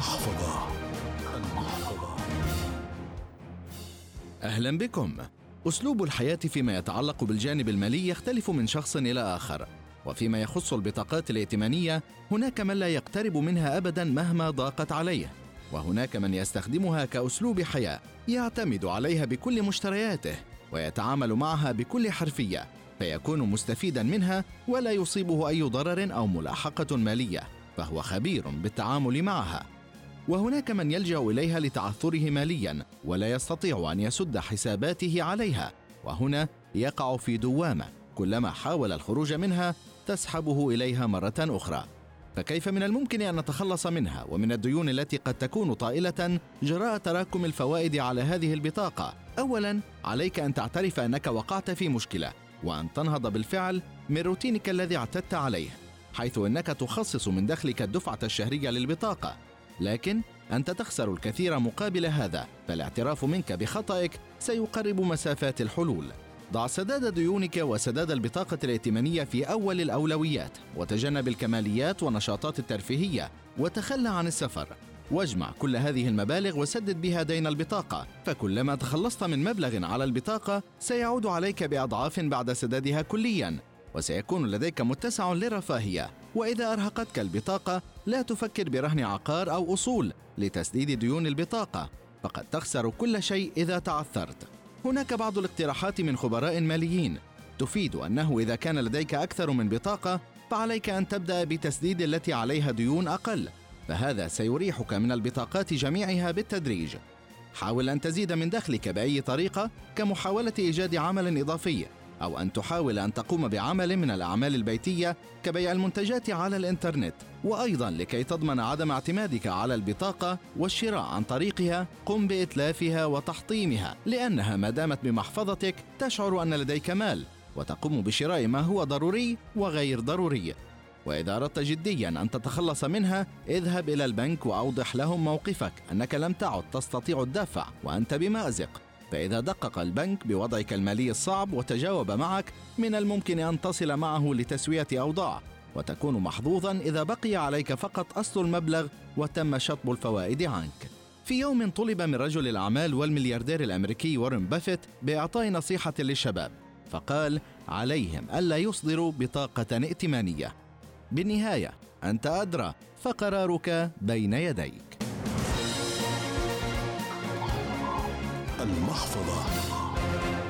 المحفظة. المحفظة. أهلا بكم. أسلوب الحياة فيما يتعلق بالجانب المالي يختلف من شخص إلى آخر. وفيما يخص البطاقات الائتمانية هناك من لا يقترب منها أبدا مهما ضاقت عليه. وهناك من يستخدمها كأسلوب حياة يعتمد عليها بكل مشترياته ويتعامل معها بكل حرفية فيكون مستفيدا منها ولا يصيبه أي ضرر أو ملاحقة مالية فهو خبير بالتعامل معها. وهناك من يلجأ إليها لتعثره ماليا ولا يستطيع أن يسد حساباته عليها. وهنا يقع في دوامة كلما حاول الخروج منها تسحبه إليها مرة أخرى. فكيف من الممكن أن نتخلص منها؟ ومن الديون التي قد تكون طائلة جراء تراكم الفوائد على هذه البطاقة. اولا عليك أن تعترف أنك وقعت في مشكلة وأن تنهض بالفعل من روتينك الذي اعتدت عليه حيث أنك تخصص من دخلك الدفعة الشهرية للبطاقة. لكن أنت تخسر الكثير مقابل هذا فالاعتراف منك بخطئك سيقرب مسافات الحلول. ضع سداد ديونك وسداد البطاقة الائتمانية في أول الأولويات وتجنب الكماليات والنشاطات الترفيهية وتخلى عن السفر. واجمع كل هذه المبالغ وسدد بها دين البطاقة فكلما تخلصت من مبلغ على البطاقة سيعود عليك بأضعاف بعد سدادها كليا وسيكون لديك متسع للرفاهية وإذا أرهقتك البطاقة لا تفكر برهن عقار أو أصول لتسديد ديون البطاقة. فقد تخسر كل شيء إذا تعثرت. هناك بعض الاقتراحات من خبراء ماليين. تفيد أنه إذا كان لديك أكثر من بطاقة فعليك أن تبدأ بتسديد التي عليها ديون أقل. فهذا سيريحك من البطاقات جميعها بالتدريج. حاول أن تزيد من دخلك بأي طريقة كمحاولة إيجاد عمل إضافي. أو أن تحاول أن تقوم بعمل من الأعمال البيتية كبيع المنتجات على الإنترنت وأيضا لكي تضمن عدم اعتمادك على البطاقة والشراء عن طريقها قم بإتلافها وتحطيمها لأنها ما دامت بمحفظتك تشعر أن لديك مال وتقوم بشراء ما هو ضروري وغير ضروري. وإذا أردت جديا أن تتخلص منها اذهب إلى البنك وأوضح لهم موقفك أنك لم تعد تستطيع الدفع وأنت بمأزق. فإذا دقق البنك بوضعك المالي الصعب وتجاوب معك من الممكن أن تصل معه لتسوية أوضاع وتكون محظوظا إذا بقي عليك فقط أصل المبلغ وتم شطب الفوائد عنك. في يوم طلب من رجل الأعمال والملياردير الأمريكي وارن بافيت بإعطاء نصيحة للشباب فقال عليهم ألا يصدروا بطاقة ائتمانية. بالنهاية أنت أدرى فقرارك بين يديك المحفظة.